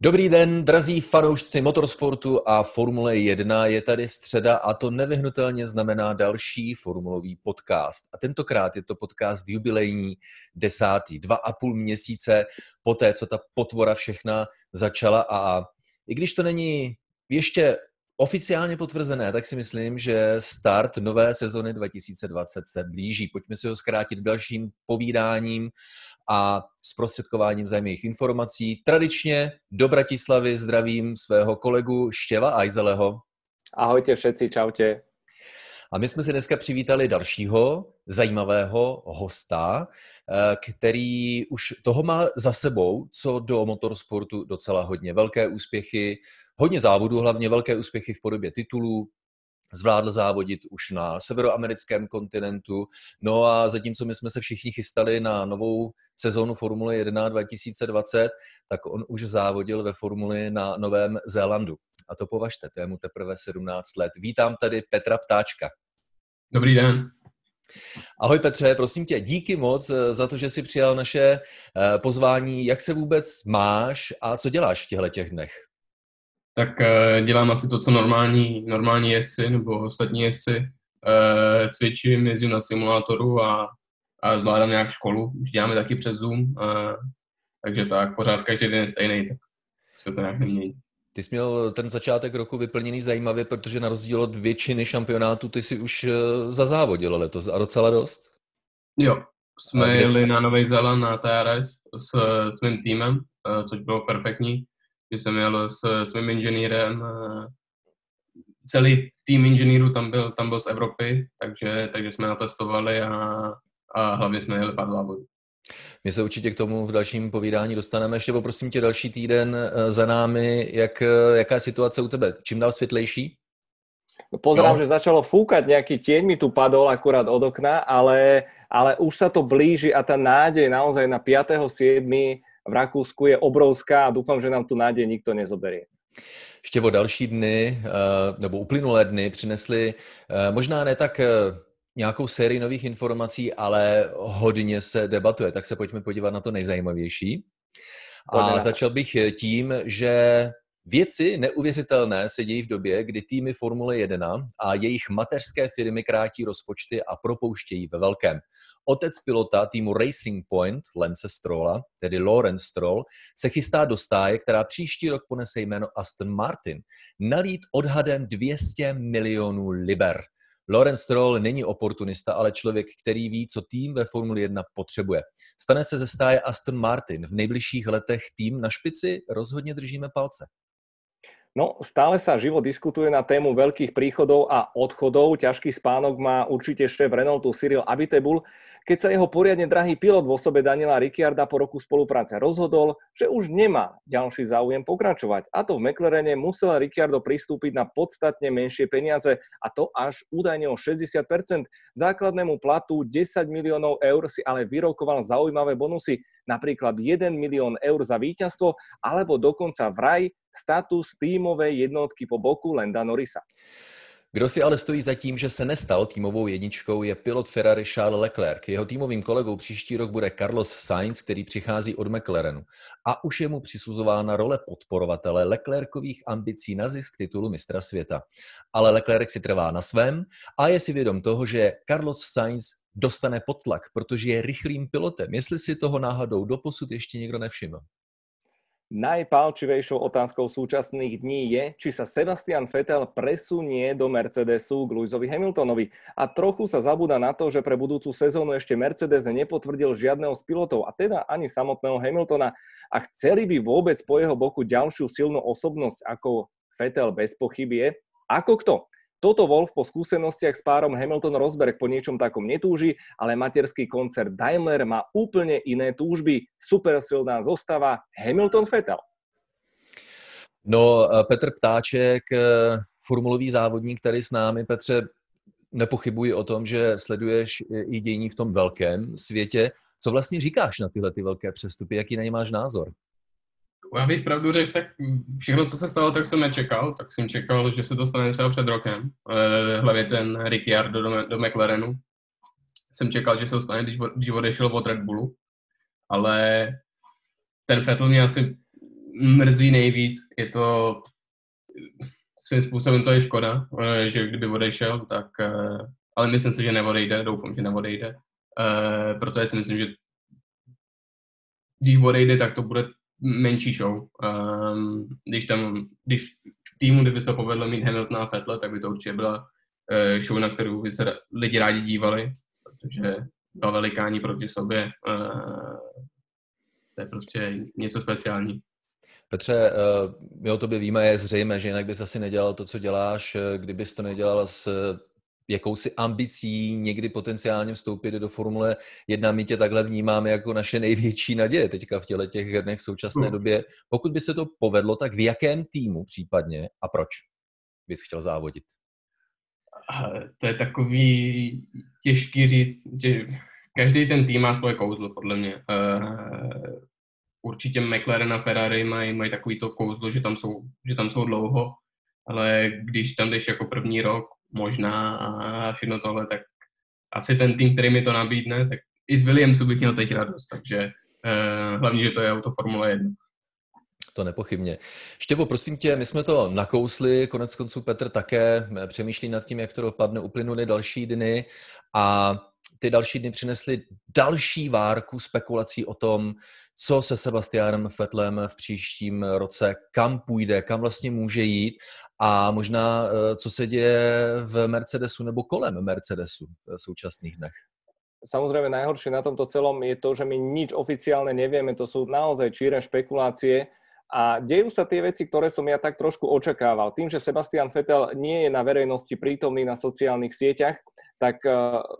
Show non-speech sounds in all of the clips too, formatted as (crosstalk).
Dobrý den, drazí fanoušci motorsportu a Formule 1. Je tady středa a to nevyhnutelně znamená další formulový podcast. A tentokrát je to podcast jubilejní desátý, dva a půl měsíce po té, co ta potvora všechna začala a i když to není ještě oficiálně potvrzené, tak si myslím, že start nové sezony 2020 se blíží. Pojďme si ho zkrátit dalším povídáním a zprostředkováním zájemných informací. Tradičně do Bratislavy zdravím svého kolegu Štěva Ajzeleho. Ahojte všetci, čaute. A my jsme si dneska přivítali dalšího zajímavého hosta, eh, který už toho má za sebou, co do motorsportu docela hodně. Velké úspěchy, hodně závodů, hlavně velké úspěchy v podobě titulů, zvládl závodit už na severoamerickém kontinentu. No a zatímco my jsme se všichni chystali na novou sezónu Formule 1 2020, tak on už závodil ve Formuli na Novém Zélandu. A to považte, to je mu teprve 17 let. Vítám tady Petra Ptáčka. Dobrý den. Ahoj Petře, prosím tě, díky moc eh, za to, že jsi přijal naše eh, pozvání. Jak se vůbec máš a co děláš v těchto těch dnech? Tak eh, dělám asi to, co normální, normální jezdci nebo ostatní jezdci. Cvičím, jezdím na simulátoru a, a zvládám nějak školu. Už děláme taky přes Zoom, takže tak, pořád každý den je stejný, tak se to nějak nemění. Ty jsi měl ten začátek roku vyplněný zajímavě, protože na rozdíl od většiny šampionátů ty si už zazávodil letos a docela dost. Jo, jsme jeli na Nový Zéland na TRS s svým týmem, což bylo perfektní, že jsem jel s svým inženýrem, celý tým inženýrů tam byl, tam byl z Evropy, takže, takže jsme natestovali a, a hlavně jsme jeli pár závodů. My se určitě k tomu v dalším povídání dostaneme. Ještě poprosím tě další týden eh, za námi, jak, eh, jaká je situace u tebe? Čím dál světlejší? Pozerám, no. že začalo fúkať, nejaký tieň mi tu padol akurát od okna, ale, ale už sa to blíži a tá nádej naozaj na 5.7. v Rakúsku je obrovská a dúfam, že nám tu nádej nikto nezoberie. Ještě o další dny, eh, nebo uplynulé dny přinesli možná ne tak nějakou sérii nových informací, ale hodně se debatuje, tak se pojďme podívat na to nejzajímavější. A začal bych tím, že Věci neuvěřitelné se dějí v době, kdy týmy Formule 1 a jejich mateřské firmy krátí rozpočty a propouštějí ve velkém. Otec pilota týmu Racing Point, Lance Strolla, tedy Lawrence Stroll, se chystá do stáje, která příští rok ponese jméno Aston Martin. Nalít odhadem 200 milionů liber. Lorenz Stroll není oportunista, ale člověk, který ví, co tým ve Formuli 1 potřebuje. Stane se ze stáje Aston Martin. V nejbližších letech tým na špici rozhodně držíme palce. No, stále sa živo diskutuje na tému veľkých príchodov a odchodov. Ťažký spánok má určite šéf Renaultu Cyril Abitebul, keď sa jeho poriadne drahý pilot v osobe Daniela Ricciarda po roku spolupráce rozhodol, že už nemá ďalší záujem pokračovať. A to v McLarene musel Ricciardo pristúpiť na podstatne menšie peniaze, a to až údajne o 60%. Základnému platu 10 miliónov eur si ale vyrokoval zaujímavé bonusy, napríklad 1 milión eur za víťazstvo, alebo dokonca vraj status týmovej jednotky po boku Lenda Norrisa. Kdo si ale stojí za tím, že se nestal týmovou jedničkou, je pilot Ferrari Charles Leclerc. Jeho týmovým kolegou příští rok bude Carlos Sainz, který přichází od McLarenu. A už je mu přisuzována role podporovatele Leclercových ambicí na zisk titulu mistra světa. Ale Leclerc si trvá na svém a je si vědom toho, že Carlos Sainz dostane potlak, protože je rychlým pilotem. Jestli si toho náhodou doposud ještě někdo nevšiml. Najpálčivejšou otázkou súčasných dní je, či sa Sebastian Vettel presunie do Mercedesu k Lewisovi Hamiltonovi. A trochu sa zabúda na to, že pre budúcu sezónu ešte Mercedes nepotvrdil žiadneho z pilotov, a teda ani samotného Hamiltona. A chceli by vôbec po jeho boku ďalšiu silnú osobnosť ako Vettel bez pochyby je? Ako kto? Toto Wolf po skúsenostiach s párom Hamilton-Rosberg po niečom takom netúži, ale materský koncert Daimler má úplne iné túžby. Super silná zostava Hamilton-Vettel. No, Petr Ptáček, formulový závodník tady s námi. Petře, nepochybuji o tom, že sleduješ i dění v tom velkém světě. Co vlastně říkáš na tyhle ty velké přestupy? Jaký na ně máš názor? Já bych pravdu řekl, tak všechno, co se stalo, tak jsem nečekal. Tak jsem čekal, že se to stane třeba před rokem. Eh, hlavně ten Ricciardo do, do McLarenu. Jsem čekal, že se to stane, když, odešel od Red Bullu. Ale ten Vettel mě asi mrzí nejvíc. Je to svým způsobem to je škoda, eh, že kdyby odešel, tak eh, ale myslím si, že neodejde, doufám, že neodejde, protože si myslím, že když odejde, tak to bude menší show. Um, když tam, když v týmu, kdyby se povedlo mít Hamiltona a Fettle, tak by to určitě byla uh, show, na kterou by se lidi rádi dívali, protože dva velikáni proti sobě, uh, to je prostě něco speciální. Petře, my o tobě víme, je zřejmé, že jinak bys asi nedělal to, co děláš, kdybys to nedělal s jakousi ambicí někdy potenciálně vstoupit do Formule 1. My tě takhle vnímáme jako naše největší naděje teďka v těle těch dnech v současné hmm. době. Pokud by se to povedlo, tak v jakém týmu případně a proč bys chtěl závodit? To je takový těžký říct, že každý ten tým má svoje kouzlo, podle mě. Eh, určitě McLaren a Ferrari mají, mají takový to kouzlo, že tam, jsou, že tam jsou dlouho, ale když tam jdeš jako první rok, možná a všechno tohle, tak asi ten tým, který mi to nabídne, tak i z Williamsu bych měl teď radost, takže uh, hlavně, že to je auto Formule 1. To nepochybně. Štěvo, prosím tě, my jsme to nakousli, konec konců Petr také přemýšlí nad tím, jak to dopadne, uplynuly další dny a další dny přinesly další várku spekulací o tom, co se Sebastianem Fetlem v příštím roce, kam půjde, kam vlastně může jít a možná eh, co se děje v Mercedesu nebo kolem Mercedesu v současných dnech. Samozrejme najhoršie na tomto celom je to, že my nič oficiálne nevieme, to sú naozaj číre špekulácie a dejú sa tie veci, ktoré som ja tak trošku očakával. Tým, že Sebastian Vettel nie je na verejnosti prítomný na sociálnych sieťach, tak eh,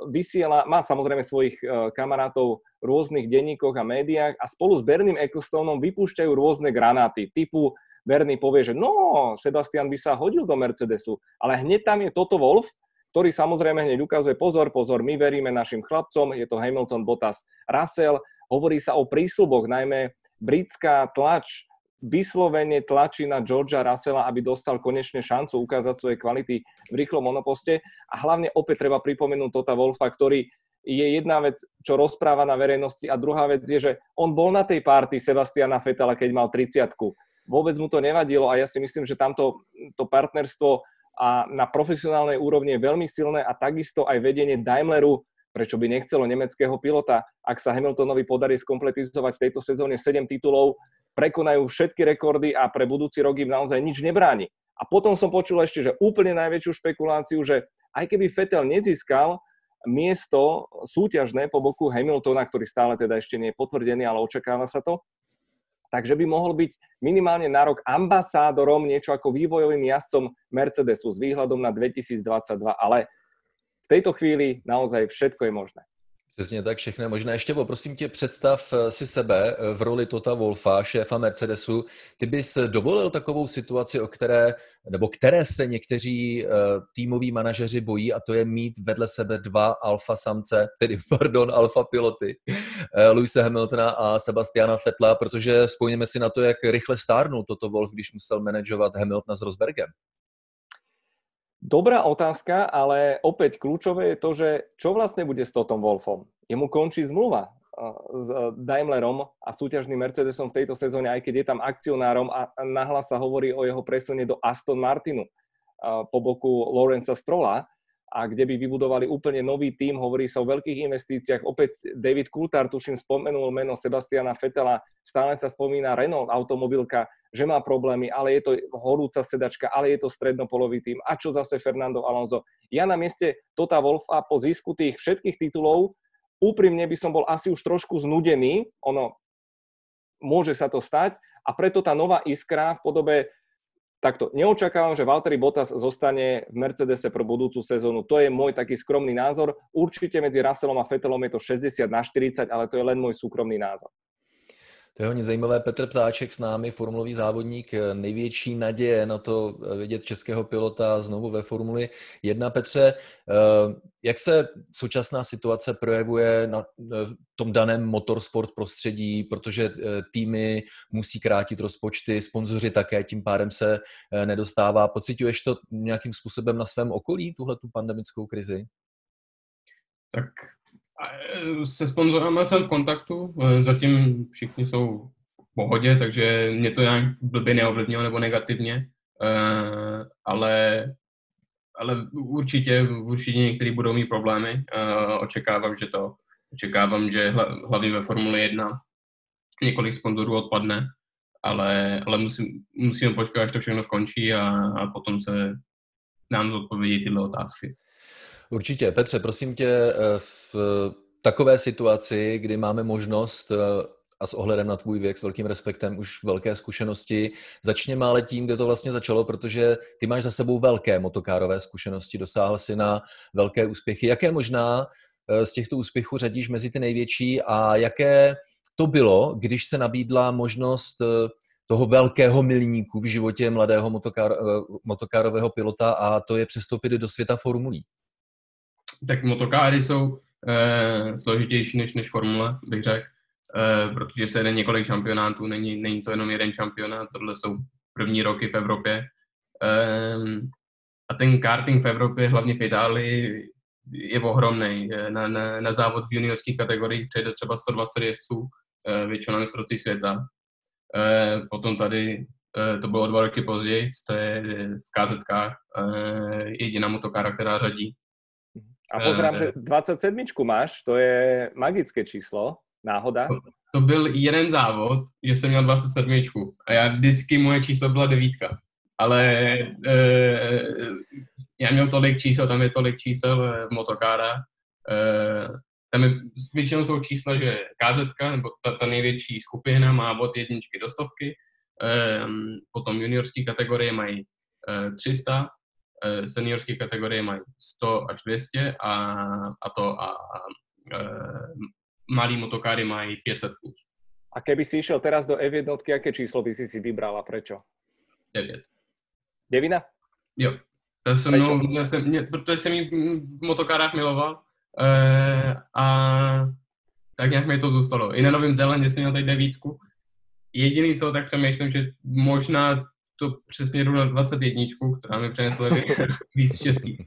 vysiela, má samozrejme svojich eh, kamarátov v rôznych denníkoch a médiách a spolu s Berným Ecclestoneom vypúšťajú rôzne granáty. Typu Bernie povie, že no, Sebastian by sa hodil do Mercedesu, ale hneď tam je Toto Wolf, ktorý samozrejme hneď ukazuje, pozor, pozor, my veríme našim chlapcom, je to Hamilton, Bottas, Russell, hovorí sa o prísľuboch, najmä britská tlač vyslovene tlačí na Georgia Russella, aby dostal konečne šancu ukázať svoje kvality v rýchlom monoposte. A hlavne opäť treba pripomenúť Tota Wolfa, ktorý je jedna vec, čo rozpráva na verejnosti a druhá vec je, že on bol na tej párty Sebastiana Fetala, keď mal 30 Vôbec mu to nevadilo a ja si myslím, že tamto to partnerstvo a na profesionálnej úrovni je veľmi silné a takisto aj vedenie Daimleru, prečo by nechcelo nemeckého pilota, ak sa Hamiltonovi podarí skompletizovať v tejto sezóne 7 titulov, prekonajú všetky rekordy a pre budúci rok im naozaj nič nebráni. A potom som počul ešte, že úplne najväčšiu špekuláciu, že aj keby Vettel nezískal miesto súťažné po boku Hamiltona, ktorý stále teda ešte nie je potvrdený, ale očakáva sa to, takže by mohol byť minimálne na rok ambasádorom, niečo ako vývojovým jazdcom Mercedesu s výhľadom na 2022, ale v tejto chvíli naozaj všetko je možné. Přesně tak, všechno je možné. Ještě prosím tě, představ eh, si sebe eh, v roli Tota Wolfa, šéfa Mercedesu. Ty bys dovolil takovou situaci, o které, nebo které se někteří týmoví manažeři bojí, a to je mít vedle sebe dva alfa samce, tedy, (laughs) pardon, alfa piloty, Luise Hamiltona a Sebastiana Vettela, protože spojíme si na to, jak rychle stárnul Toto Wolf, když musel manažovat Hamiltona s Rosbergem. Dobrá otázka, ale opäť kľúčové je to, že čo vlastne bude s Totom Wolfom. Jemu končí zmluva s Daimlerom a súťažným Mercedesom v tejto sezóne, aj keď je tam akcionárom a nahlas sa hovorí o jeho presune do Aston Martinu po boku Lorenza Strolla a kde by vybudovali úplne nový tím, hovorí sa o veľkých investíciách. Opäť David Coulthard, tuším, spomenul meno Sebastiana Fetela, stále sa spomína Renault automobilka, že má problémy, ale je to horúca sedačka, ale je to strednopolový tým. A čo zase Fernando Alonso? Ja na mieste Tota Wolfa po zisku tých všetkých titulov úprimne by som bol asi už trošku znudený, ono môže sa to stať a preto tá nová iskra v podobe takto, neočakávam, že Valtteri Bottas zostane v Mercedese pro budúcu sezónu. To je môj taký skromný názor. Určite medzi Russellom a Fettelom je to 60 na 40, ale to je len môj súkromný názor. To je hodně zajímavé. Petr Ptáček s námi, formulový závodník, největší naděje na to vidět českého pilota znovu ve Formuli 1. Petře, eh, jak se současná situace projevuje na tom daném motorsport prostředí, protože eh, týmy musí krátit rozpočty, sponzoři také, tím pádem se eh, nedostává. Pocituješ to nějakým způsobem na svém okolí, tuhle tu pandemickou krizi? Tak se sponzorama jsem v kontaktu, zatím všichni jsou pohodě, takže mě to nějak blbě neovlivnilo nebo negativně, uh, ale, ale určitě, určitě některý budou mít problémy. Očekávám, že to, očekávám, že hlavně ve Formuli 1 několik sponzorů odpadne, ale, ale musím, musíme počkat, až to všechno skončí a, a potom se nám zodpovědí tyhle otázky. Určitě. Petře, prosím tě, eh, v takové situaci, kdy máme možnost eh, a s ohledem na tvůj věk, s velkým respektem, už velké zkušenosti. Začněme ale tím, kde to vlastně začalo, protože ty máš za sebou velké motokárové zkušenosti, dosáhl si na velké úspěchy. Jaké možná eh, z těchto úspěchů řadíš mezi ty největší a jaké to bylo, když se nabídla možnost toho velkého milníku v životě mladého motokár, motokárového pilota a to je přestoupit do světa formulí? Tak motokáry jsou eh, složitější než, než formule, bych řekl, eh, protože se jde několik šampionátů, není, není to jenom jeden šampionát, tohle jsou první roky v Evropě. Eh, a ten karting v Evropě, hlavně v Itálii, je ohromný. Na, na, na závod v juniorských kategoriích přejde třeba 120 jezdců, eh, většinou na mistrovství světa. Eh, potom tady eh, to bylo dva roky později, to je v KZK eh, jediná motokára, která řadí a pozerám, že 27 máš, to je magické číslo, náhoda. To, byl jeden závod, že jsem měl 27 a já vždycky moje číslo byla devítka. Ale e, já měl tolik čísel, tam je tolik čísel v motokára. E, tam je, většinou jsou čísla, že KZ, nebo ta, ta největší skupina má od jedničky do stovky, e, potom juniorské kategorie mají e, 300, Eh, seniorské kategorie mají 100 až 200 a, a to a, a eh, malí motokáry mají 500 plus. A keby si išiel teraz do F1, aké číslo by si si vybral a prečo? 9. Devina? Jo. To jsem, no, já jsem, mě, protože jsem ji v motokárách miloval e, a tak nějak mi to zůstalo. I na Novém Zélandě jsem měl tady devítku. Jediný, co tak přemýšlím, že možná to přesměru na 21, která mi přinesla víc štěstí.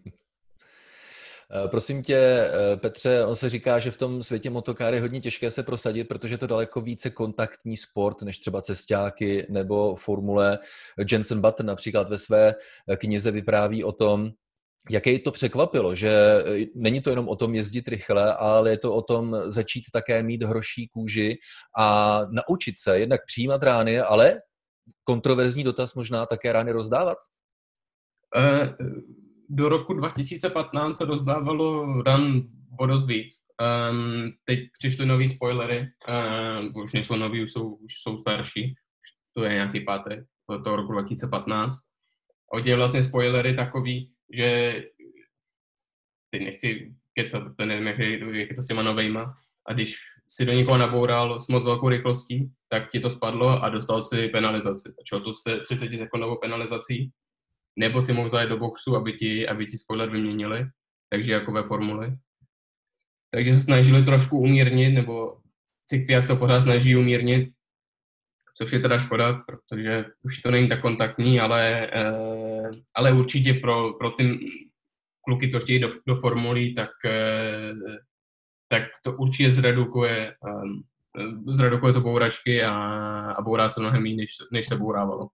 Eh, prosím tě, eh, Petře, on se říká, že v tom světě motokáry je hodně těžké se prosadit, protože je to daleko více kontaktní sport než třeba cestáky nebo formule. Jensen Button například ve své knize vypráví o tom, jaké to překvapilo, že není to jenom o tom jezdit rychle, ale je to o tom začít také mít hroší kůži a naučit se jednak přijímat rány, ale kontroverzní dotaz možná také rány rozdávat? Eh, do roku 2015 se rozdávalo ran o dost víc. Um, teď přišly nový spoilery, um, už nejsou nový, už jsou, už jsou starší, už to je nějaký pátek toho roku 2015. A je vlastně spoilery takový, že teď nechci kecat, to nevím, jak je to s těma novejma, a když si do někoho naboural s moc velkou rychlostí, tak ti to spadlo a dostal si penalizaci. Začalo to se 30 sekundovou penalizací, nebo si mohl zajet do boxu, aby ti, aby ti spoiler vyměnili, takže jako ve formuli. Takže se snažili trošku umírnit, nebo Cykvia se pořád snaží umírnit, což je teda škoda, protože už to není tak kontaktní, ale, eh, ale určitě pro, pro ty kluky, co chtějí do, do formulí, tak eh, tak to určitě zredukuje, um, zredukuje to bouračky a, a bourá se mnohem méně, než, než se bourávalo.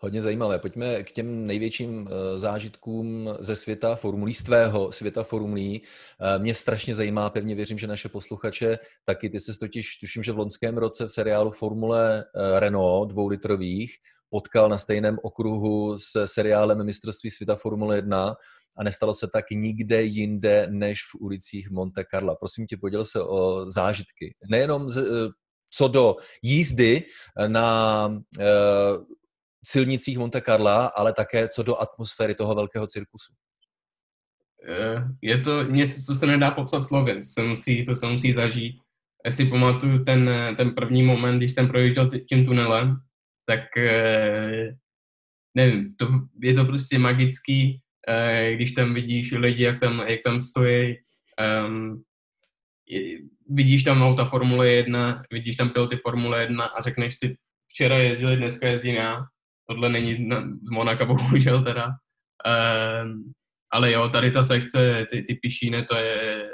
Hodně zajímavé. Pojďme k těm největším eh, zážitkům ze světa formulí, z tvého světa formulí. Eh, mě strašně zajímá, pevně věřím, že naše posluchače taky. Ty se totiž, tuším, že v loňském roce v seriálu Formule eh, Renault dvoulitrových potkal na stejném okruhu s seriálem Mistrovství světa Formule 1 a nestalo se tak nikde jinde než v ulicích Monte Carla. Prosím tě, poděl se o zážitky. Nejenom z, eh, co do jízdy eh, na uh, silnicích Monte Carla, ale také co do atmosféry toho velkého cirkusu. Je to něco, co se nedá popsat slovy, to se musí, to se musí zažít. Já si pamatuju ten, ten první moment, když jsem projížděl tím tunelem, tak nevím, to, je to prostě magický když tam vidíš lidi, jak tam, jak tam stojí, um, vidíš tam auta Formule 1, vidíš tam piloty Formule 1 a řekneš si, včera jezdili, dneska jezdím já. Tohle není z Monaka, (laughs) bohužel teda. Um, ale jo, tady ta sekce, ty, ty pišíny, to je,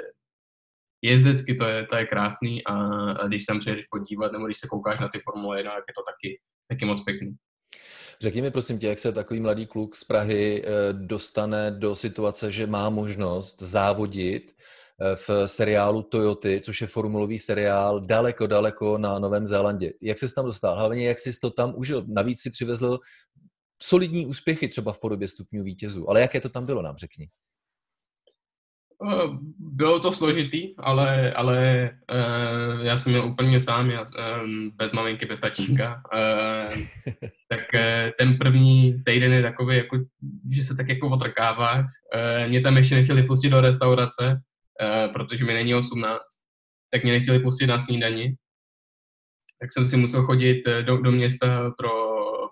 jezdecky to je, to je krásný a, a když tam přijedeš podívat, nebo když se koukáš na ty Formule 1, tak je to taky, taky moc pěkný. Řekni mi prosím tě, jak se takový mladý kluk z Prahy eh, dostane do situace, že má možnost závodit eh, v seriálu Toyoty, což je formulový seriál daleko, daleko na Novém Zélandě. Jak jsi tam dostal? Hlavně jak jsi to tam užil? Navíc si přivezl solidní úspěchy třeba v podobě stupňů vítězů. Ale jaké to tam bylo, nám řekni. Eh, bylo to složitý, ale, ale uh, já jsem měl úplně sám, já, um, bez maminky, bez tačínka. Uh, tak uh, ten první týden je takový, jako, že se tak jako otrkáváš. Uh, mě tam ještě nechtěli pustit do restaurace, uh, protože mi není 18, tak mě nechtěli pustit na snídani. Tak jsem si musel chodit do, do města pro,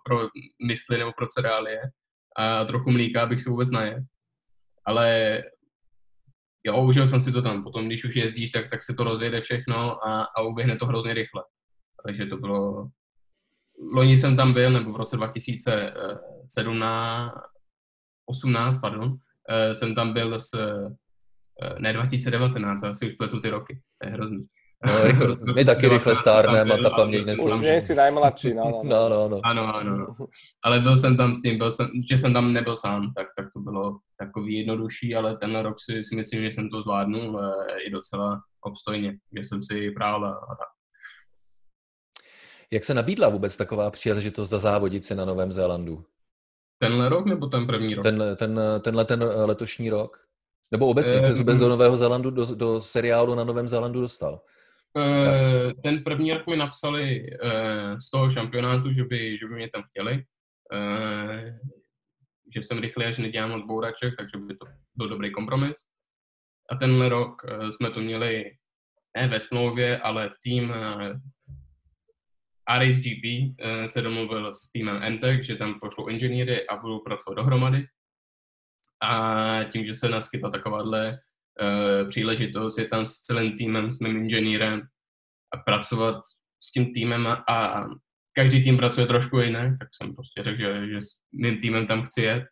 pro mysli nebo pro cereálie a trochu mlíka, abych se vůbec najet. Ale jo, užil jsem si to tam. Potom, když už jezdíš, tak, tak se to rozjede všechno a, a uběhne to hrozně rychle. Takže to bylo... Loni jsem tam byl, nebo v roce 2017, 18, pardon, eh, jsem tam byl s, eh, ne 2019, asi už pletu ty roky, to je hrozný. No, my taky rychle stárneme a ta paměť neslouží. Už nejsi najmladší, no, no. no, no, no. Ano, ano, no. Ale byl jsem tam s tím, byl jsem, že jsem tam nebyl sám, tak, tak to bylo takový jednodušší, ale ten rok si, si myslím, že jsem to zvládnul i docela obstojně, že jsem si prál a, tak. Jak se nabídla vůbec taková příležitost za závodit na Novém Zélandu? Tenhle rok nebo ten první rok? Ten, ten, tenhle ten letošní rok? Nebo obecně, eh, se vůbec do Nového Zélandu, do, do seriálu na Novém Zélandu dostal? Uh, ten první rok mi napsali uh, z toho šampionátu, že by, že by mě tam chtěli. Uh, že jsem rychlý a že nedělám moc bouraček, takže by to byl dobrý kompromis. A tenhle rok jsme to měli ne ve smlouvě, ale tým Aris GP uh, se domluvil s týmem MTech, že tam pošlou inženýry a budou pracovat dohromady. A tím, že se naskytla takováhle uh, příležitost je tam s celým týmem, s mým inženýrem a pracovat s tím týmem a, a každý tým pracuje trošku jinak, tak jsem prostě řekl, že, že s mým týmem tam chci jet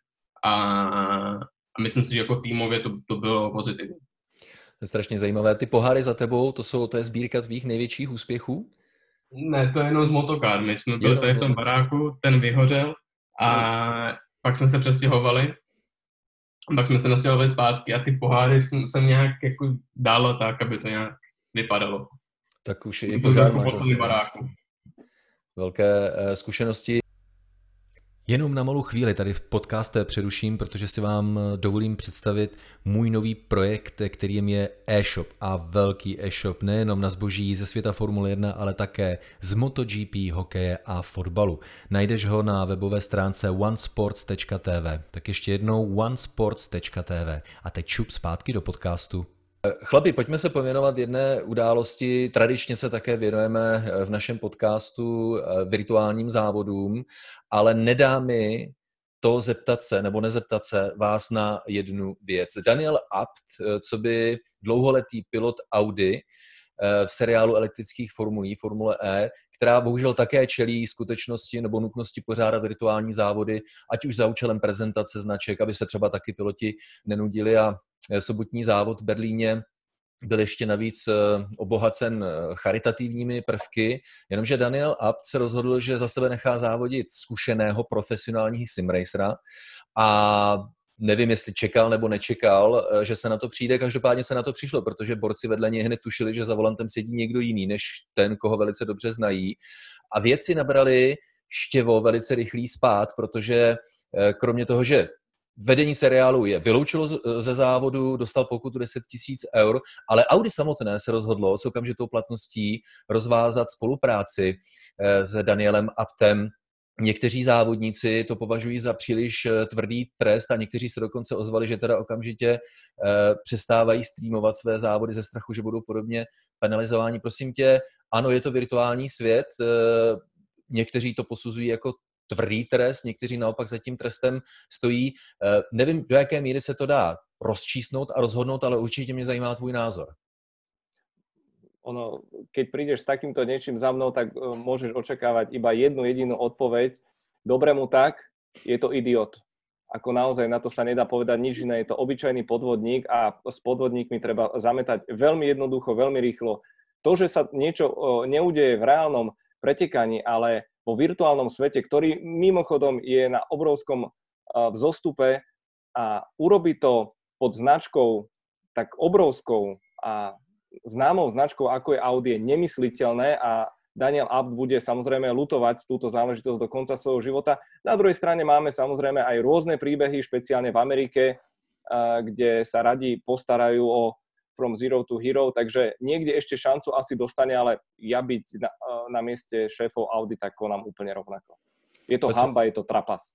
a, a myslím si, že jako týmově to, to bylo pozitivní. To je strašně zajímavé. Ty poháry za tebou, to, jsou, to je sbírka tvých největších úspěchů? Ne, to je jenom z motokár. My jsme byli tady v tom baráku, ten vyhořel a no. pak jsme se přestěhovali pak jsme se nastěhovali zpátky a ty poháry jsem nějak jako dal tak, aby to nějak vypadalo. Tak už i požár máš Velké uh, zkušenosti. Jenom na malou chvíli tady v podcastu přeruším, protože si vám dovolím představit můj nový projekt, kterým je e-shop a velký e-shop nejenom na zboží ze světa Formule 1, ale také z MotoGP, hokeje a fotbalu. Najdeš ho na webové stránce onesports.tv. Tak ještě jednou onesports.tv. A teď šup zpátky do podcastu. Chlapi, pojďme se pověnovat jedné události. Tradičně se také věnujeme v našem podcastu eh, virtuálním závodům, ale nedá mi to zeptat se nebo nezeptat se vás na jednu věc. Daniel Abt, eh, co by dlouholetý pilot Audi eh, v seriálu elektrických formulí, Formule E, která bohužel také čelí skutečnosti nebo nutnosti pořádat virtuální závody, ať už za účelem prezentace značek, aby se třeba taky piloti nenudili a Eh, sobotní závod v Berlíně byl ještě navíc eh, obohacen eh, charitativními prvky, jenomže Daniel Abt se rozhodl, že za sebe nechá závodit zkušeného profesionálního simracera a nevím, jestli čekal nebo nečekal, že se na to přijde. Každopádně se na to přišlo, protože borci vedle něj hned tušili, že za volantem sedí někdo jiný, než ten, koho velice dobře znají. A věci nabrali štěvo velice rychlý spát, protože kromě toho, že vedení seriálu je vyloučilo ze závodu, dostal pokutu 10 tisíc eur, ale Audi samotné se rozhodlo s okamžitou platností rozvázat spolupráci eh, s Danielem Aptem. Někteří závodníci to považují za příliš eh, tvrdý trest a někteří se dokonce ozvali, že teda okamžitě eh, přestávají streamovat své závody ze strachu, že budou podobně penalizováni. Prosím tě, ano, je to virtuální svět, někteří to posuzují jako tvrdý trest, někteří naopak za tím trestem stojí. Eh, nevím, do jaké míry se to dá rozčísnout a rozhodnout, ale určitě mě zajímá tvůj názor. Ono, keď prídeš s takýmto niečím za mnou, tak uh, môžeš očakávať iba jednu jedinú odpoveď. Dobre mu tak, je to idiot. ako naozaj na to sa nedá povedať nič iné. Je to obyčajný podvodník a s podvodníkmi treba zametať veľmi jednoducho, veľmi rýchlo. To, že sa niečo neudeje v reálnom pretekaní, ale vo virtuálnom svete, ktorý mimochodom je na obrovskom vzostupe a urobi to pod značkou tak obrovskou a známou značkou, ako je Audi, je nemysliteľné a Daniel Abt bude samozrejme lutovať túto záležitosť do konca svojho života. Na druhej strane máme samozrejme aj rôzne príbehy, špeciálne v Amerike, kde sa radi postarajú o From Zero to Hero, takže niekde ešte šancu asi dostane, ale ja byť na, na mieste šéfov Audi, tak konám úplne rovnako. Je to hamba, je to trapas.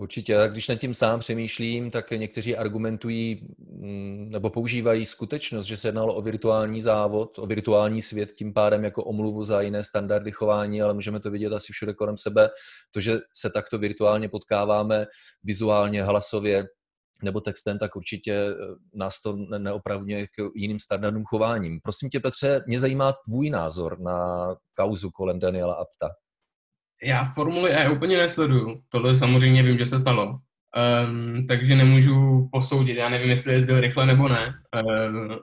Určitě. Když nad tím sám přemýšlím, tak někteří argumentují mm, nebo používají skutečnost, že se jednalo o virtuální závod, o virtuální svět, tím pádem jako omluvu za jiné standardy chování, ale můžeme to vidět asi všude kolem sebe. To, že se takto virtuálně potkáváme vizuálně, hlasově nebo textem, tak určitě eh, nás to neopravňuje k jiným standardům chováním. Prosím tě, Petře, mě zajímá tvůj názor na kauzu kolem Daniela Apta já Formuli E úplně nesleduju. Tohle samozřejmě vím, že se stalo. Um, takže nemůžu posoudit. Já nevím, jestli jezdil rychle nebo ne. Um,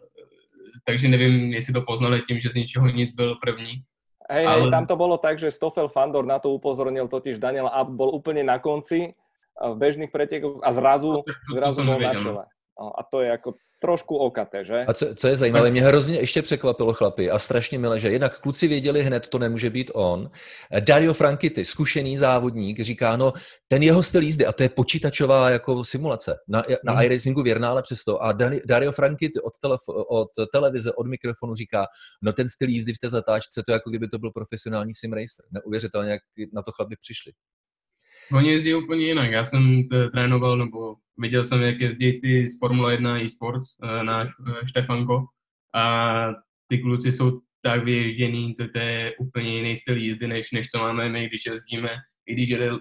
takže nevím, jestli to poznali tím, že z ničeho nic byl první. Hej, ale... hej, tam to bolo tak, že Stoffel Fandor na to upozornil totiž Daniel Abt bol úplne na konci v bežných pretekoch a zrazu, no, zrazu bol na no. čele. No, a to je ako trošku okaté, že? A co, co je zajímavé, mě hrozně ještě překvapilo chlapy a strašně milé, že jednak kluci věděli hned, to nemůže být on. Dario Frankity, zkušený závodník, říká, no ten jeho styl jízdy, a to je počítačová jako simulace na, na hmm. iRacingu věrná, ale přesto. A Dario Frankity od, telefo, od televize, od mikrofonu říká, no ten styl jízdy v té zatáčce, to je jako kdyby to byl profesionální sim racer. Neuvěřitelně, jak na to chlapi přišli. Oni jezdí úplně jinak. Já jsem trénoval, nebo viděl jsem, jak jezdí ty z Formule 1 e-sports, eh, náš eh, Štefanko. A ty kluci jsou tak vyježděný, to, to je úplně jiný styl jízdy, než, než co máme my, když jezdíme. I když jede uh,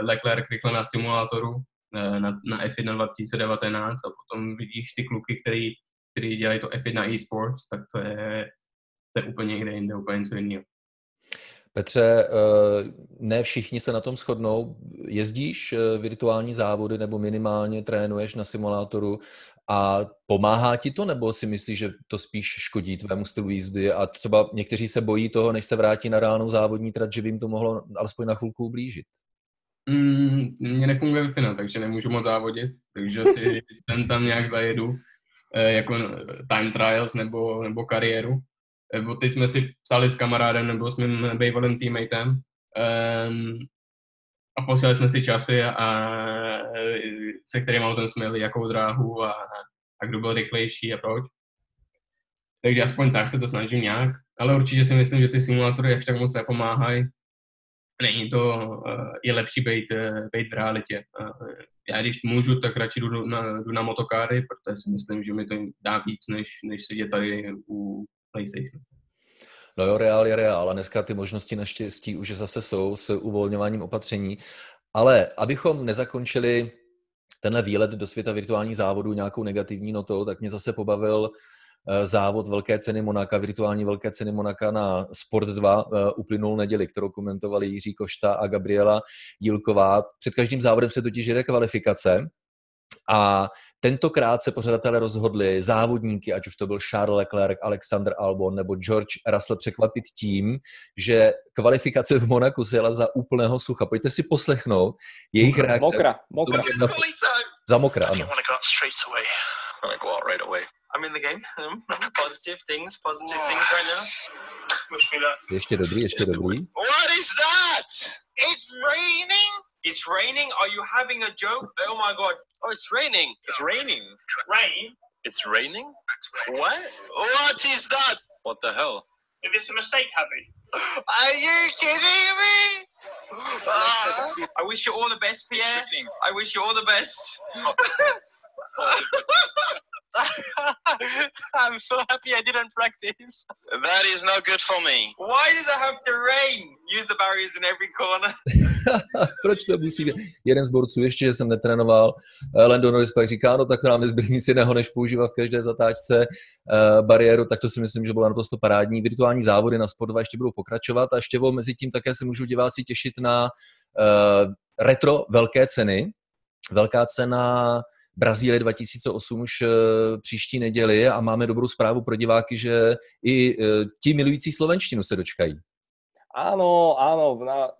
Leclerc rychle na simulátoru, na, na F1 2019 a potom vidíš ty kluky, který, který dělají to F1 e-sports, tak to je, to je úplně někde jinde, úplně něco jiného. Petře, eh, ne všichni se na tom shodnou. Jezdíš eh, virtuální závody nebo minimálně trénuješ na simulátoru a pomáhá ti to, nebo si myslíš, že to spíš škodí tvému stylu jízdy a třeba někteří se bojí toho, než se vrátí na reálnou závodní trať, že by jim to mohlo alespoň na chvilku ublížit? Mm, mně nefunguje wi takže nemůžu moc závodit, takže si (laughs) ten tam nějak zajedu, eh, jako time trials nebo, nebo kariéru nebo teď jsme si psali s kamarádem nebo s mým bývalým teammatem um, a posílali jsme si časy a, a se kterým autem jsme jeli, jakou dráhu a, a kdo byl rychlejší a proč. Takže aspoň tak se to snažím nějak, ale určitě si myslím, že ty simulátory jak tak moc nepomáhají. Není to, je lepší být, být v realitě. Já když můžu, tak radši jdu na, jdu na motokáry, protože si myslím, že mi to dá víc, než, než sedět tady u PlayStation. No jo, reál je reál a dneska ty možnosti naštěstí už zase jsou s uvolňováním opatření. Ale abychom nezakončili tenhle výlet do světa virtuálních závodů nějakou negativní notou, tak mě zase pobavil eh, závod Velké ceny Monaka, virtuální Velké ceny Monaka na Sport 2 eh, uplynul neděli, kterou komentovali Jiří Košta a Gabriela Jílková. Před každým závodem se totiž jede kvalifikace a tentokrát se pořadatelé rozhodli závodníky, ať už to byl Charles Leclerc, Alexander Albon nebo George Russell překvapit tím, že kvalifikace v Monaku se jela za úplného sucha. Pojďte si poslechnout jejich reakce. Mokra, mokra. Za, za mokra, ano. I'm in the game. Um, positive things, positive things right now. Ještě dobrý, ještě dobrý. What is that? It's raining? It's raining? Are you having a joke? Oh my god. Oh, it's raining. It's raining. Rain? It's raining? What? What is that? What the hell? Is this a mistake, Harry? Are you kidding me? I wish you all the best, Pierre. I wish you all the best. (laughs) Oh. (laughs) I'm so happy I didn't practice. That is not good for me. Why does it have to rain? Use the barriers in every corner. (laughs) Proč to musí být? Jeden z borců ještě, že jsem netrénoval. Eh, Lando Norris pak říká, no tak to nám nezbyl nic jiného, než používat v každé zatáčce uh, bariéru, tak to si myslím, že bylo naprosto parádní. Virtuální závody na Sport 2 ještě budou pokračovat a ještě mezi tím také se můžou diváci těšit na uh, retro velké ceny, velká cena Brazílie 2008 už eh, příští neděli a máme dobrou zprávu pro diváky, že i eh, ti milující slovenštinu se dočkají. Áno, áno, na,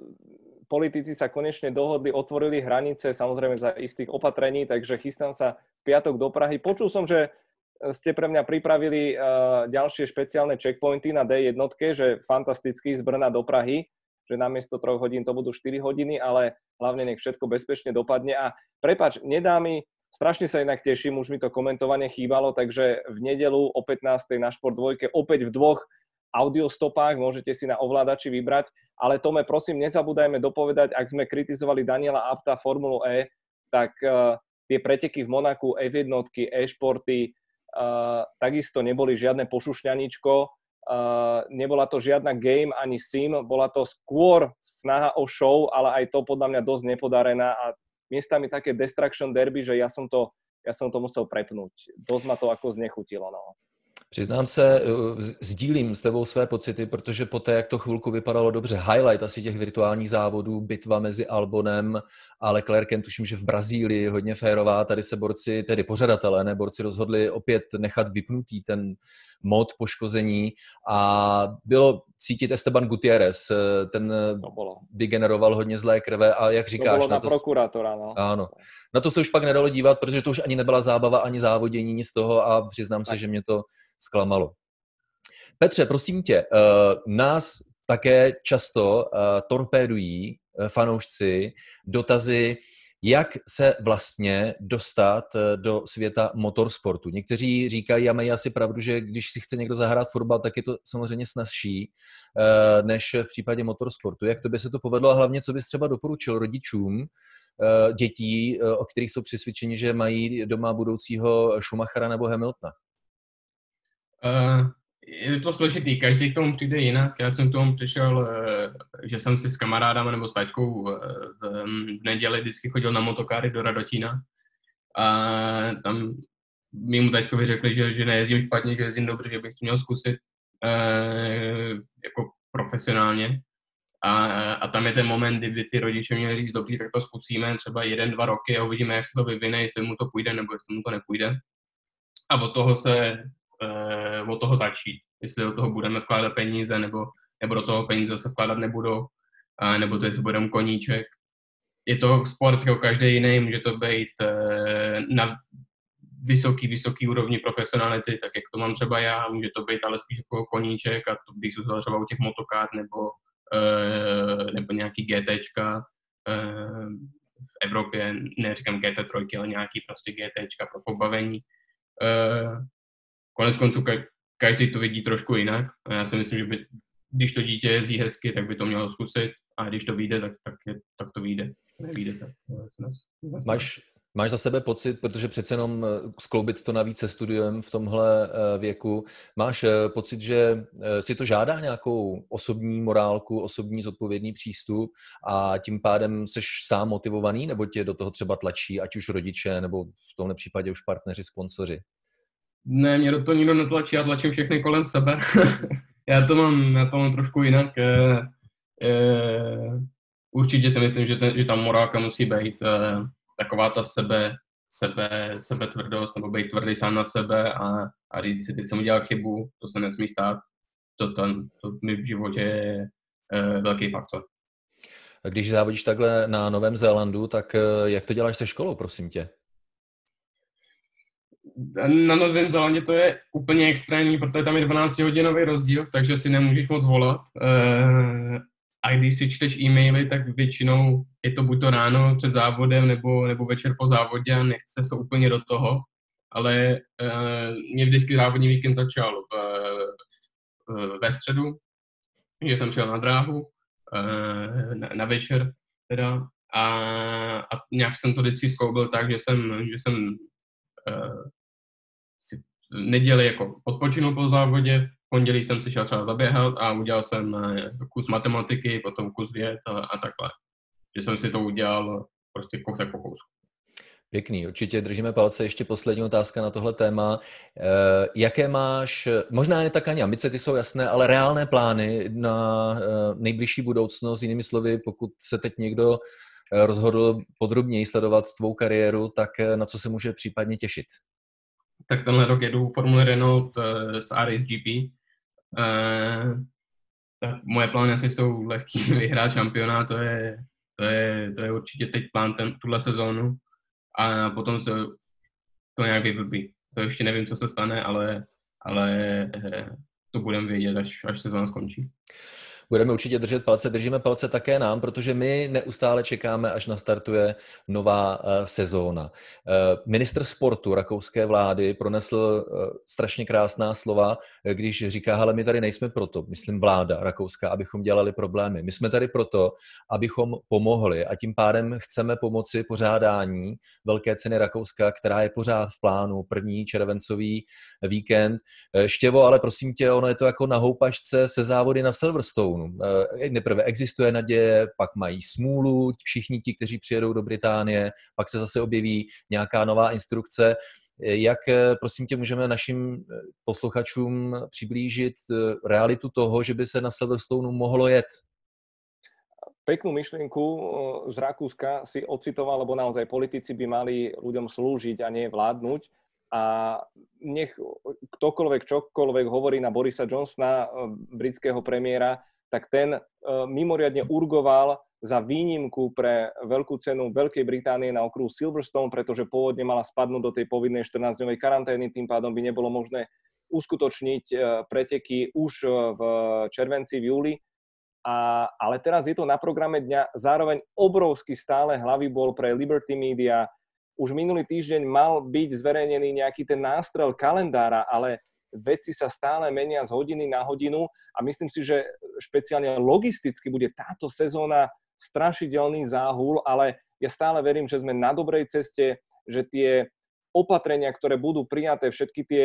politici sa konečne dohodli, otvorili hranice, samozrejme za istých opatrení, takže chystám sa piatok do Prahy. Počul som, že ste pre mňa pripravili uh, ďalšie špeciálne checkpointy na D1, že fantasticky z Brna do Prahy, že namiesto troch hodín to budú 4 hodiny, ale hlavne nech všetko bezpečne dopadne. A prepač, nedá mi, strašne sa inak teším, už mi to komentovanie chýbalo, takže v nedelu o 15. na Šport 2 opäť v dvoch audiostopách, môžete si na ovládači vybrať, ale Tome, prosím, nezabúdajme dopovedať, ak sme kritizovali Daniela Apta Formulu E, tak uh, tie preteky v Monaku, F1, e-športy, uh, takisto neboli žiadne pošušňaničko, uh, nebola to žiadna game ani sim, bola to skôr snaha o show, ale aj to podľa mňa dosť nepodarená a miestami také destruction derby, že ja som to, ja som to musel prepnúť. Dosť ma to ako znechutilo. No. Přiznám se, eh, sdílím s tebou své pocity, protože po té, jak to chvilku vypadalo dobře, highlight asi těch virtuálních závodů, bitva mezi Albonem a Leclerkem, tuším, že v Brazílii hodně férová, tady se borci, tedy pořadatelé, ne, borci rozhodli opět nechat vypnutý ten mod poškození a bylo cítit Esteban Gutierrez, eh, ten vygeneroval hodně zlé krve a jak říkáš... To bylo na, na to, prokurátora, no. Ano. Na to se už pak nedalo dívat, protože to už ani nebyla zábava, ani závodění, nic z toho a přiznám tak. se, že mě to zklamalo. Petře, prosím tě, uh, nás také často uh, torpédují uh, fanoušci dotazy, jak se vlastně dostat do světa motorsportu. Někteří říkají, a mají asi pravdu, že když si chce někdo zahrát fotbal, tak je to samozřejmě snazší než v případě motorsportu. Jak to by se to povedlo a hlavně, co bys třeba doporučil rodičům dětí, o kterých jsou přesvědčeni, že mají doma budoucího Schumachera nebo Hamiltona? Uh, je to složitý, každý k tomu přijde jinak. Já jsem k tomu přišel, uh, že jsem si s kamarádama nebo s taťkou uh, v, v neděli vždycky chodil na motokáry do Radotína a tam mimo taťkovi řekli, že, že nejezdím špatně, že jezdím dobře, že bych to měl zkusit jako profesionálně. A, a tam je ten moment, kdy ty rodiče měli říct, dobrý, tak to zkusíme třeba jeden, dva roky a uvidíme, jak se to vyvine, jestli mu to půjde nebo jestli mu to nepůjde. A od toho se uh, od toho začít. Jestli do toho budeme vkládat peníze, nebo, nebo do toho peníze se vkládat nebudou, nebo to jestli budeme koníček. Je to sport jako každý jiný, může to být uh, na vysoký, vysoký úrovni profesionality, tak jak to mám třeba já, může to být ale spíš jako koníček a to bych zůstal třeba u těch motokár nebo, uh, nebo nějaký GTčka uh, v Evropě, neříkám GT3, ale nějaký prostě GTčka pro pobavení. Uh, konec konců každý to vidí trošku jinak. A já si myslím, že by, když to dítě jezdí hezky, tak by to mělo zkusit a když to vyjde, tak, tak, je, tak to vyjde. Nevíde, tak Máš, Máš za sebe pocit, protože přece jenom eh, skloubit to navíc se studiem v tomhle eh, věku, máš eh, pocit, že si to žádá nějakou osobní morálku, osobní zodpovědný přístup a tím pádem jsi sám motivovaný, nebo tě do toho třeba tlačí, ať už rodiče, nebo v tomhle případě už partneři, sponzoři? Ne, mě do toho nikdo netlačí, já tlačím všechny kolem sebe. (laughs) já, to mám, já to mám trošku jinak. E, e, určitě si myslím, že, ten, že ta morálka musí být e, taková ta sebe, sebe, sebe tvrdost, nebo být tvrdý sám na sebe a, a říct si, teď jsem udělal chybu, to se nesmí stát. To, to, to mi v životě je e, velký faktor. Když závodíš takhle na Novém Zélandu, tak jak to děláš se školou, prosím tě? Na Novém Zélandě to je úplně extrémní, protože tam je 12-hodinový rozdíl, takže si nemůžeš moc volat. Eh, a když si čteš e-maily, tak většinou je to buď to ráno před závodem, nebo, nebo večer po závodě a nechce se úplně do toho. Ale uh, mě vždycky závodní víkend začal v, uh, ve středu, že jsem šel na dráhu, uh, na, na večer teda, a, a nějak jsem to vždycky zkoubil tak, že jsem, že jsem si neděli jako odpočinu po závodě, v pondělí jsem si šel třeba zaběhat a udělal jsem eh, kus matematiky, potom kus věd a, a takhle. Že jsem si to udělal prostě kousek po kousku. Pěkný, určitě držíme palce. Ještě poslední otázka na tohle téma. Eh, jaké máš, možná ne tak ani ambice, ty jsou jasné, ale reálné plány na eh, nejbližší budoucnost, jinými slovy, pokud se teď někdo rozhodl podrobněji sledovat tvou kariéru, tak na co se může případně těšit? Tak tenhle rok jedu Formule Renault s RSGP. Tak moje plány asi jsou lehký (laughs) vyhrát šampionát, to je, to je, to je určitě teď plán ten, tuhle sezónu a potom se to nějak vyvrbí. To ještě nevím, co se stane, ale, ale to budeme vědět, až, až sezóna skončí. Budeme určitě držet palce, držíme palce také nám, protože my neustále čekáme, až nastartuje nová uh, sezóna. Uh, minister sportu rakouské vlády pronesl uh, strašně krásná slova, když říká, ale my tady nejsme proto, myslím vláda rakouská, abychom dělali problémy. My jsme tady proto, abychom pomohli a tím pádem chceme pomoci pořádání Velké ceny Rakouska, která je pořád v plánu, první červencový víkend. Štěvo, ale prosím tě, ono je to jako na houpačce se závody na Silverstone milionů. Eh, nejprve existuje naděje, pak mají smůlu všichni ti, kteří přijedou do Británie, pak se zase objeví nějaká nová instrukce. Eh, jak, eh, prosím tě, můžeme našim posluchačům přiblížit realitu toho, že by se na Silverstone mohlo jet? Peknú myšlienku z Rakúska si ocitoval, lebo naozaj politici by mali ľuďom slúžiť a nie vládnuť. A nech ktokoľvek, čokoľvek hovorí na Borisa Johnsona, britského premiéra, tak ten e, mimoriadne urgoval za výnimku pre veľkú cenu Veľkej Británie na okruhu Silverstone, pretože pôvodne mala spadnúť do tej povinnej 14-dňovej karantény, tým pádom by nebolo možné uskutočniť e, preteky už e, v červenci, v júli. A, ale teraz je to na programe dňa. Zároveň obrovský stále hlavy bol pre Liberty Media. Už minulý týždeň mal byť zverejnený nejaký ten nástrel kalendára, ale veci sa stále menia z hodiny na hodinu a myslím si, že špeciálne logisticky bude táto sezóna strašidelný záhul, ale ja stále verím, že sme na dobrej ceste, že tie opatrenia, ktoré budú prijaté, všetky tie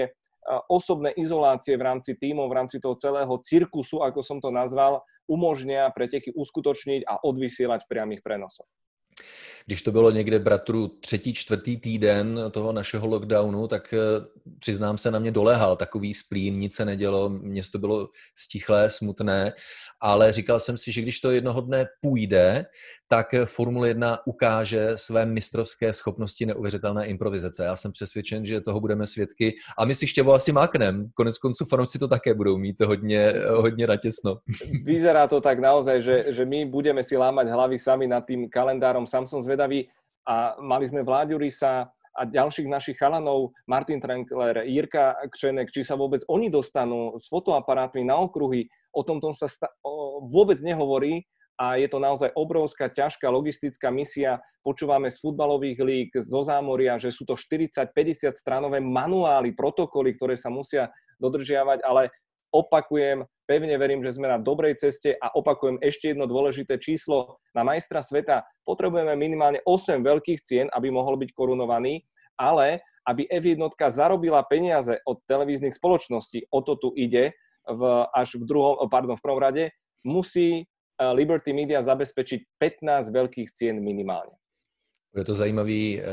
osobné izolácie v rámci tímov, v rámci toho celého cirkusu, ako som to nazval, umožnia preteky uskutočniť a odvysielať v priamých prenosoch. Když to bylo někde bratru třetí, čtvrtý týden toho našeho lockdownu, tak eh, přiznám se, na mě dolehal takový splín, nic se nedělo, město bylo stichlé, smutné, ale říkal jsem si, že když to jednoho dne půjde, tak Formule 1 ukáže své mistrovské schopnosti neuvěřitelné improvizace. Já jsem přesvědčen, že toho budeme svědky a my si štěvo asi máknem. Konec konců fanoušci to také budou mít hodně, hodně natěsno. Vyzerá to tak naozaj, že, že my budeme si lámať hlavy sami nad tým kalendárom. Sam som zvedavý a mali sme Vláďu Risa a ďalších našich chalanov, Martin Trankler, Jirka Kšenek, či sa vôbec oni dostanú s fotoaparátmi na okruhy, o tom sa sta- o, vôbec nehovorí a je to naozaj obrovská, ťažká logistická misia. Počúvame z futbalových lík, zo zámoria, že sú to 40-50 stranové manuály, protokoly, ktoré sa musia dodržiavať, ale opakujem, pevne verím, že sme na dobrej ceste a opakujem ešte jedno dôležité číslo. Na majstra sveta potrebujeme minimálne 8 veľkých cien, aby mohol byť korunovaný, ale aby F1 zarobila peniaze od televíznych spoločností, o to tu ide, v, až v, druhom, pardon, v prvom rade, musí Eh, Liberty Media zabezpečiť 15 veľkých cien minimálně. Je to zajímavý, eh,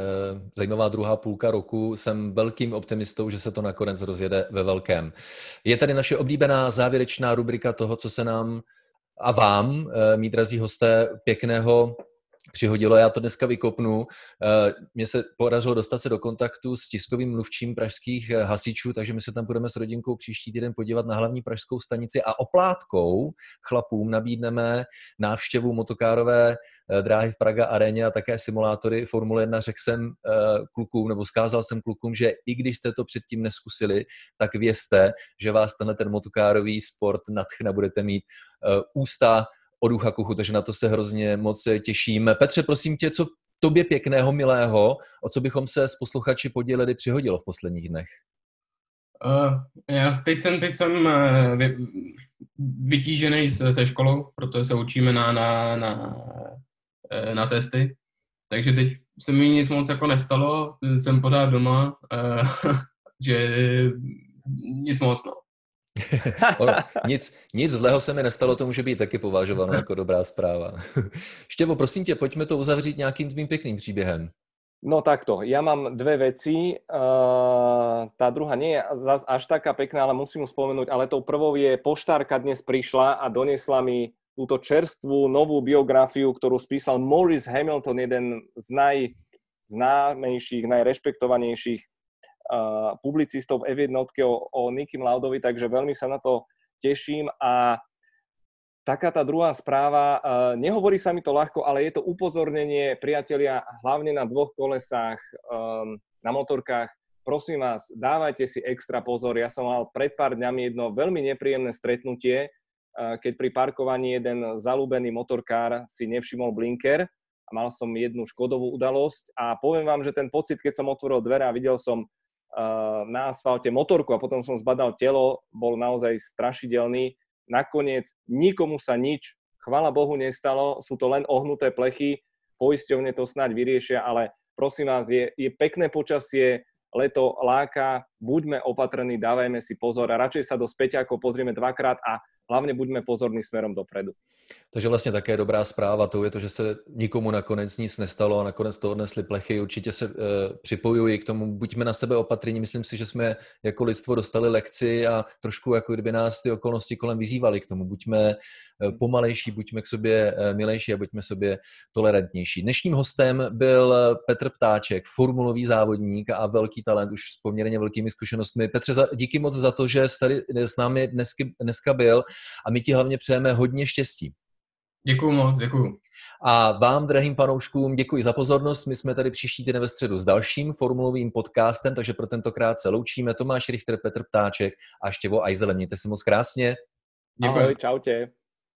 zajímavá druhá půlka roku. Jsem velkým optimistou, že se to nakonec rozjede ve velkém. Je tady naše oblíbená závěrečná rubrika toho, co se nám a vám, eh, mý drazí hosté, pěkného přihodilo, já to dneska vykopnu. Eh, mně se podařilo dostat se do kontaktu s tiskovým mluvčím pražských eh, hasičů, takže my se tam budeme s rodinkou příští týden podívat na hlavní pražskou stanici a oplátkou chlapům nabídneme návštěvu motokárové eh, dráhy v Praga aréně a také simulátory Formule 1. Řekl jsem klukům, nebo zkázal jsem klukům, že i když jste to předtím neskusili, tak vězte, že vás tenhle ten motokárový sport nadchne, budete mít ústa od ucha kuchu, takže na to se hrozně moc těším. Petře, prosím tě, co tobě pěkného, milého, o co bychom se s posluchači podělili, přihodilo v posledních dnech? Uh, já teď jsem, teď jsem uh, vy, vytížený se, se školou, protože se učíme na, na, na, uh, na testy. Takže teď se mi nic moc jako nestalo, jsem pořád doma, uh, (laughs) že nic moc, no. (laughs) ono, nic, nic zlého se mi nestalo, to může být taky považováno jako dobrá zpráva. (laughs) Štěvo, prosím tě, pojďme to uzavřít nějakým tvým pěkným příběhem. No takto, ja mám dve veci. Uh, tá druhá nie je zas až taká pekná, ale musím ju. Ale tou prvou je, poštárka dnes prišla a donesla mi túto čerstvú novú biografiu, ktorú spísal Maurice Hamilton, jeden z najznámejších, najrešpektovanejších publicistov v F1 o, o Nikim Laudovi, takže veľmi sa na to teším. A taká tá druhá správa, uh, nehovorí sa mi to ľahko, ale je to upozornenie priatelia hlavne na dvoch kolesách, um, na motorkách, prosím vás, dávajte si extra pozor. Ja som mal pred pár dňami jedno veľmi nepríjemné stretnutie, keď pri parkovaní jeden zalúbený motorkár si nevšimol blinker a mal som jednu škodovú udalosť. A poviem vám, že ten pocit, keď som otvoril dvere a videl som na asfalte motorku a potom som zbadal telo, bol naozaj strašidelný. Nakoniec nikomu sa nič, chvala Bohu, nestalo, sú to len ohnuté plechy, poisťovne to snáď vyriešia, ale prosím vás, je, je pekné počasie, leto láka, buďme opatrní, dávajme si pozor a radšej sa do späťákov pozrieme dvakrát a hlavně buďme pozorní směrem dopredu. Takže vlastně také dobrá zpráva to je to, že se nikomu nakonec nic nestalo a nakonec to odnesli plechy. Určitě se e, připojuji k tomu, buďme na sebe opatrní. Myslím si, že jsme jako lidstvo dostali lekci a trošku jako kdyby nás ty okolnosti kolem vyzývaly k tomu. Buďme e, pomalejší, buďme k sobě e, milejší a buďme sobě tolerantnější. Dnešním hostem byl Petr Ptáček, formulový závodník a velký talent už s poměrně velkými zkušenostmi. Petře, díky moc za to, že jsi tady s námi dnesky, dneska byl a my ti hlavně přejeme hodně štěstí. Děkuji moc, děkuji. A vám, drahým fanouškům, děkuji za pozornost. My jsme tady příští týden ve středu s dalším formulovým podcastem, takže pro tentokrát se loučíme. Tomáš Richter, Petr Ptáček a Štěvo Ajzele. Mějte se moc krásně. Děkuji. Ahoj, čaute.